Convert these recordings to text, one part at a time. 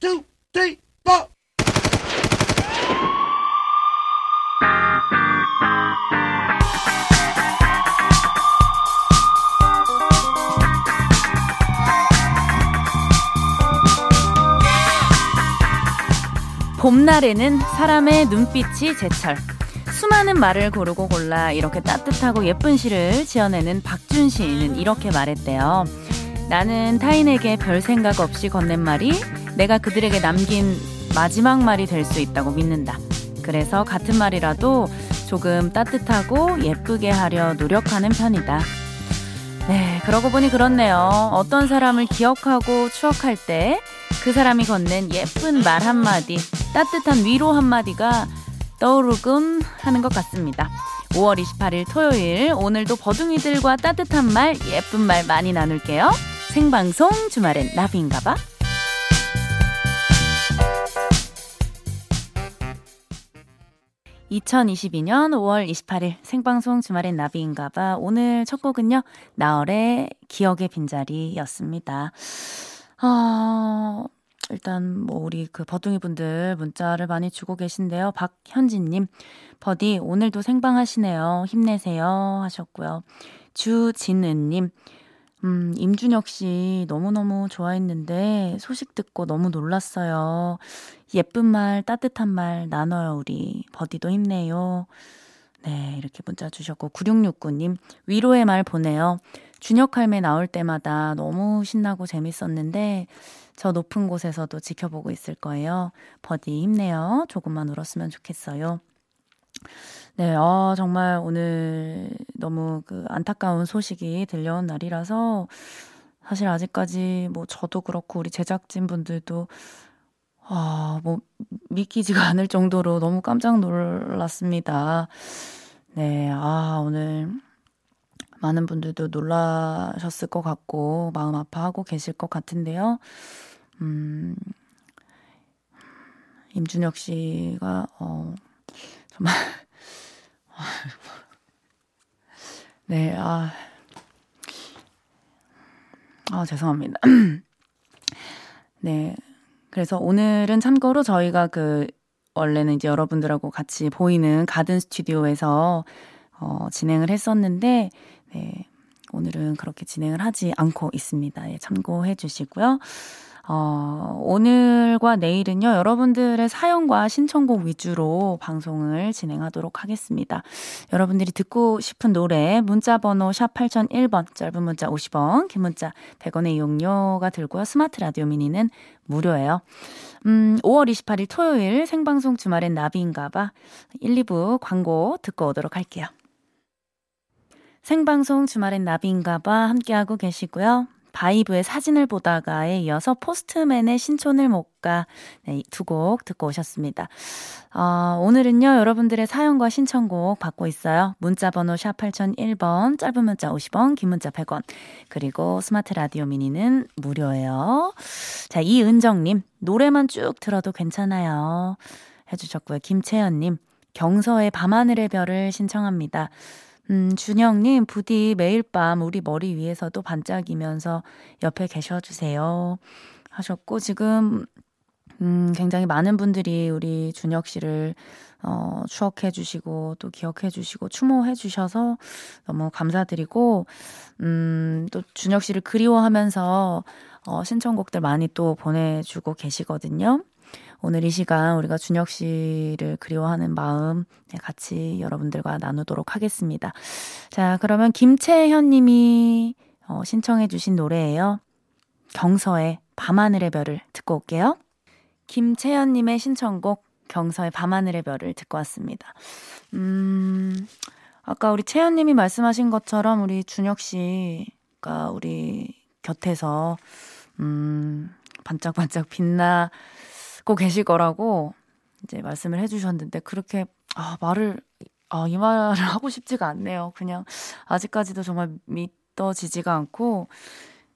two, three, four. 봄날에는 사람의 눈빛이 제철. 수많은 말을 고르고 골라 이렇게 따뜻하고 예쁜 시를 지어내는 박준 시인은 이렇게 말했대요. 나는 타인에게 별 생각 없이 건넨 말이 내가 그들에게 남긴 마지막 말이 될 수 있다고 믿는다. 그래서 같은 말이라도 조금 따뜻하고 예쁘게 하려 노력하는 편이다. 네, 그러고 보니 그렇네요. 어떤 사람을 기억하고 추억할 때 그 사람이 건넨 예쁜 말 한마디, 따뜻한 위로 한마디가 떠오르곤 하는 것 같습니다. 5월 28일 토요일, 오늘도 버둥이들과 따뜻한 말, 예쁜 말 많이 나눌게요. 생방송 주말엔 나비인가봐. 2022년 5월 28일 생방송 주말엔 나비인가봐. 오늘 첫 곡은요, 나얼의 기억의 빈자리였습니다. 어, 일단 뭐 우리 그 버둥이 분들 문자를 많이 주고 계신데요. 박현진님, 버디 오늘도 생방 하시네요. 힘내세요 하셨고요. 주진은님, 음, 임준혁 씨 너무너무 좋아했는데 소식 듣고 너무 놀랐어요. 예쁜 말, 따뜻한 말 나눠요, 우리. 버디도 힘내요. 네, 이렇게 문자 주셨고, 9669님, 위로의 말 보내요. 준혁 할매 나올 때마다 너무 신나고 재밌었는데, 저 높은 곳에서도 지켜보고 있을 거예요. 버디 힘내요. 조금만 울었으면 좋겠어요. 네, 어, 정말 오늘 너무 그 안타까운 소식이 들려온 날이라서 사실 아직까지 뭐 저도 그렇고 우리 제작진 분들도 아, 뭐 믿기지가 않을 정도로 너무 깜짝 놀랐습니다. 네, 아, 오늘 많은 분들도 놀라셨을 것 같고 마음 아파하고 계실 것 같은데요. 음, 임준혁 씨가 어 정말 네, 아, 아 죄송합니다. 네, 그래서 오늘은 참고로 저희가 그 원래는 이제 여러분들하고 같이 보이는 가든 스튜디오에서 어, 진행을 했었는데, 네, 오늘은 그렇게 진행을 하지 않고 있습니다. 예, 참고해 주시고요. 어, 오늘과 내일은요, 여러분들의 사연과 신청곡 위주로 방송을 진행하도록 하겠습니다. 여러분들이 듣고 싶은 노래, 문자번호 샵 8001번, 짧은 문자 50원, 긴 문자 100원의 이용료가 들고요. 스마트 라디오 미니는 무료예요. 음, 5월 28일 토요일 생방송 주말엔 나비인가봐 1, 2부 광고 듣고 오도록 할게요. 생방송 주말엔 나비인가봐 함께하고 계시고요. 바이브의 사진을 보다가에 이어서 포스트맨의 신촌을 못 가. 네, 두곡 듣고 오셨습니다. 어, 오늘은요, 여러분들의 사연과 신청곡 받고 있어요. 문자번호 샵 8001번, 짧은 문자 50원, 긴 문자 100원. 그리고 스마트 라디오 미니는 무료예요. 자, 이은정님, 노래만 쭉 들어도 괜찮아요. 해주셨고요. 김채연님, 경서의 밤하늘의 별을 신청합니다. 음, 준영님, 부디 매일 밤 우리 머리 위에서도 반짝이면서 옆에 계셔주세요. 하셨고, 지금, 음, 굉장히 많은 분들이 우리 준혁 씨를, 어, 추억해 주시고, 또 기억해 주시고, 추모해 주셔서 너무 감사드리고, 음, 또 준혁 씨를 그리워하면서, 어, 신청곡들 많이 또 보내주고 계시거든요. 오늘 이 시간 우리가 준혁 씨를 그리워하는 마음 네, 같이 여러분들과 나누도록 하겠습니다. 자, 그러면 김채현 님이 어, 신청해 주신 노래예요. 경서의 밤하늘의 별을 듣고 올게요. 김채연 님의 신청곡 경서의 밤하늘의 별을 듣고 왔습니다. 음, 아까 우리 채연 님이 말씀하신 것처럼 우리 준혁 씨가 우리 곁에서 음, 반짝반짝 빛나 듣고 계실 거라고 이제 말씀을 해주셨는데 그렇게 아 말을 아, 이 말을 하고 싶지가 않네요. 그냥 아직까지도 정말 믿어지지가 않고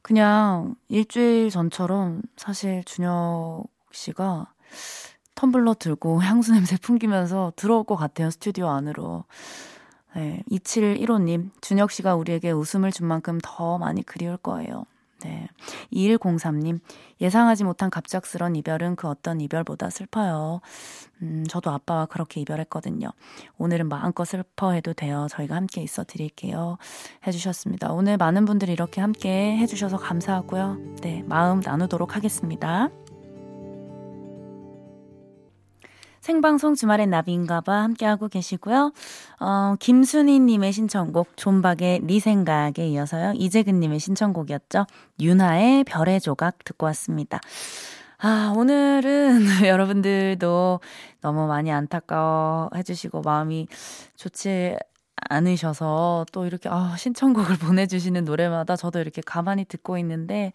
그냥 일주일 전처럼 사실 준혁 씨가 텀블러 들고 향수 냄새 풍기면서 들어올 것 같아요. 스튜디오 안으로. 네, 2715님, 준혁 씨가 우리에게 웃음을 준 만큼 더 많이 그리울 거예요. 네. 2103님, 예상하지 못한 갑작스런 이별은 그 어떤 이별보다 슬퍼요. 음, 저도 아빠와 그렇게 이별했거든요. 오늘은 마음껏 슬퍼해도 돼요. 저희가 함께 있어 드릴게요. 해주셨습니다. 오늘 많은 분들이 이렇게 함께 해주셔서 감사하고요. 네, 마음 나누도록 하겠습니다. 생방송 주말엔 나비인가봐 함께하고 계시고요. 어, 김순희님의 신청곡 존박의 네 생각에 이어서요. 이재근님의 신청곡이었죠. 윤하의 별의 조각 듣고 왔습니다. 아, 오늘은 여러분들도 너무 많이 안타까워 해주시고 마음이 좋지 않으셔서 또 이렇게 아, 신청곡을 보내주시는 노래마다 저도 이렇게 가만히 듣고 있는데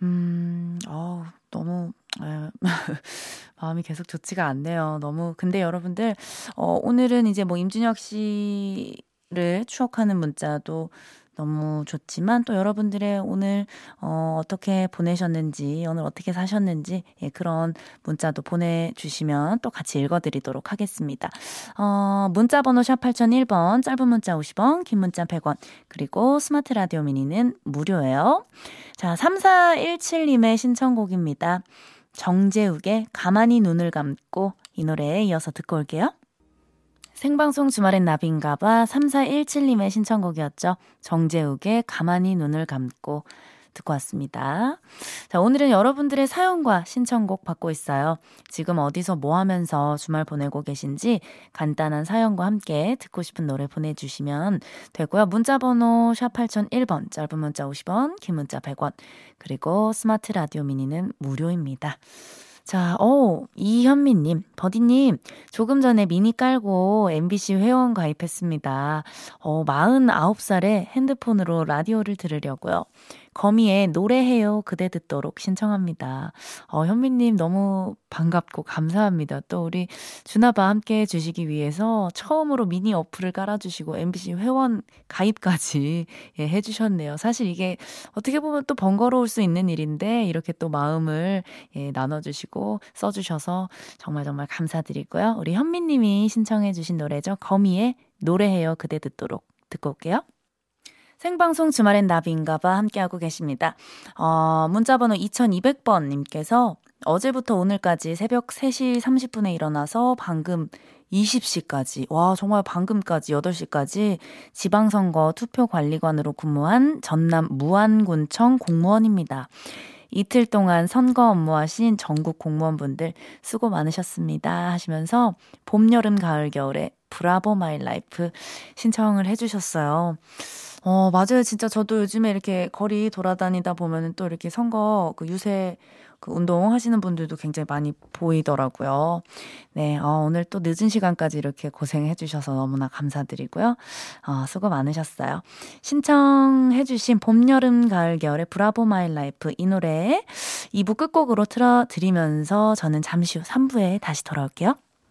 음, 어, 너무 에, 마음이 계속 좋지가 않네요. 너무 근데 여러분들 어, 오늘은 이제 뭐 임준혁 씨를 추억하는 문자도 너무 좋지만 또 여러분들의 오늘 어, 어떻게 보내셨는지 오늘 어떻게 사셨는지 예, 그런 문자도 보내주시면 또 같이 읽어드리도록 하겠습니다. 어, 문자 번호 샵 8001번 짧은 문자 50원 긴 문자 100원 그리고 스마트 라디오 미니는 무료예요. 자 3417님의 신청곡입니다. 정재욱의 가만히 눈을 감고 이 노래에 이어서 듣고 올게요. 생방송 주말엔 나비인가봐 3417님의 신청곡이었죠. 정재욱의 가만히 눈을 감고 듣고 왔습니다. 자, 오늘은 여러분들의 사연과 신청곡 받고 있어요. 지금 어디서 뭐 하면서 주말 보내고 계신지 간단한 사연과 함께 듣고 싶은 노래 보내주시면 되고요. 문자번호 샵 8001번, 짧은 문자 50원, 긴 문자 100원, 그리고 스마트 라디오 미니는 무료입니다. 자, 어, 이현미님, 버디님, 조금 전에 미니 깔고 MBC 회원 가입했습니다. 어, 49살에 핸드폰으로 라디오를 들으려고요. 거미의 노래해요 그대 듣도록 신청합니다. 어, 현미님 너무 반갑고 감사합니다. 또 우리 주나바 함께 해주시기 위해서 처음으로 미니 어플을 깔아주시고 MBC 회원 가입까지 예, 해주셨네요. 사실 이게 어떻게 보면 또 번거로울 수 있는 일인데 이렇게 또 마음을 예, 나눠주시고 써주셔서 정말 정말 감사드리고요. 우리 현미님이 신청해주신 노래죠. 거미의 노래해요 그대 듣도록 듣고 올게요. 생방송 주말엔 나비인가봐 함께하고 계십니다. 어, 문자번호 2200번님께서 어제부터 오늘까지 새벽 3시 30분에 일어나서 방금 20시까지, 와, 정말 방금까지 8시까지 지방선거 투표관리관으로 근무한 전남 무안군청 공무원입니다. 이틀 동안 선거 업무하신 전국 공무원분들 수고 많으셨습니다. 하시면서 봄, 여름, 가을, 겨울에 Bravo My Life 신청을 해주셨어요. 어, 맞아요. 진짜 저도 요즘에 이렇게 거리 돌아다니다 보면은 또 이렇게 선거 그 유세 그 운동 하시는 분들도 굉장히 많이 보이더라고요. 네, 어, 오늘 또 늦은 시간까지 이렇게 고생해 주셔서 너무나 감사드리고요. 어, 수고 많으셨어요. 신청해 주신 봄, 여름, 가을, 겨울의 Bravo My Life 이 노래 2부 끝곡으로 틀어드리면서 저는 잠시 후 3부에 다시 돌아올게요.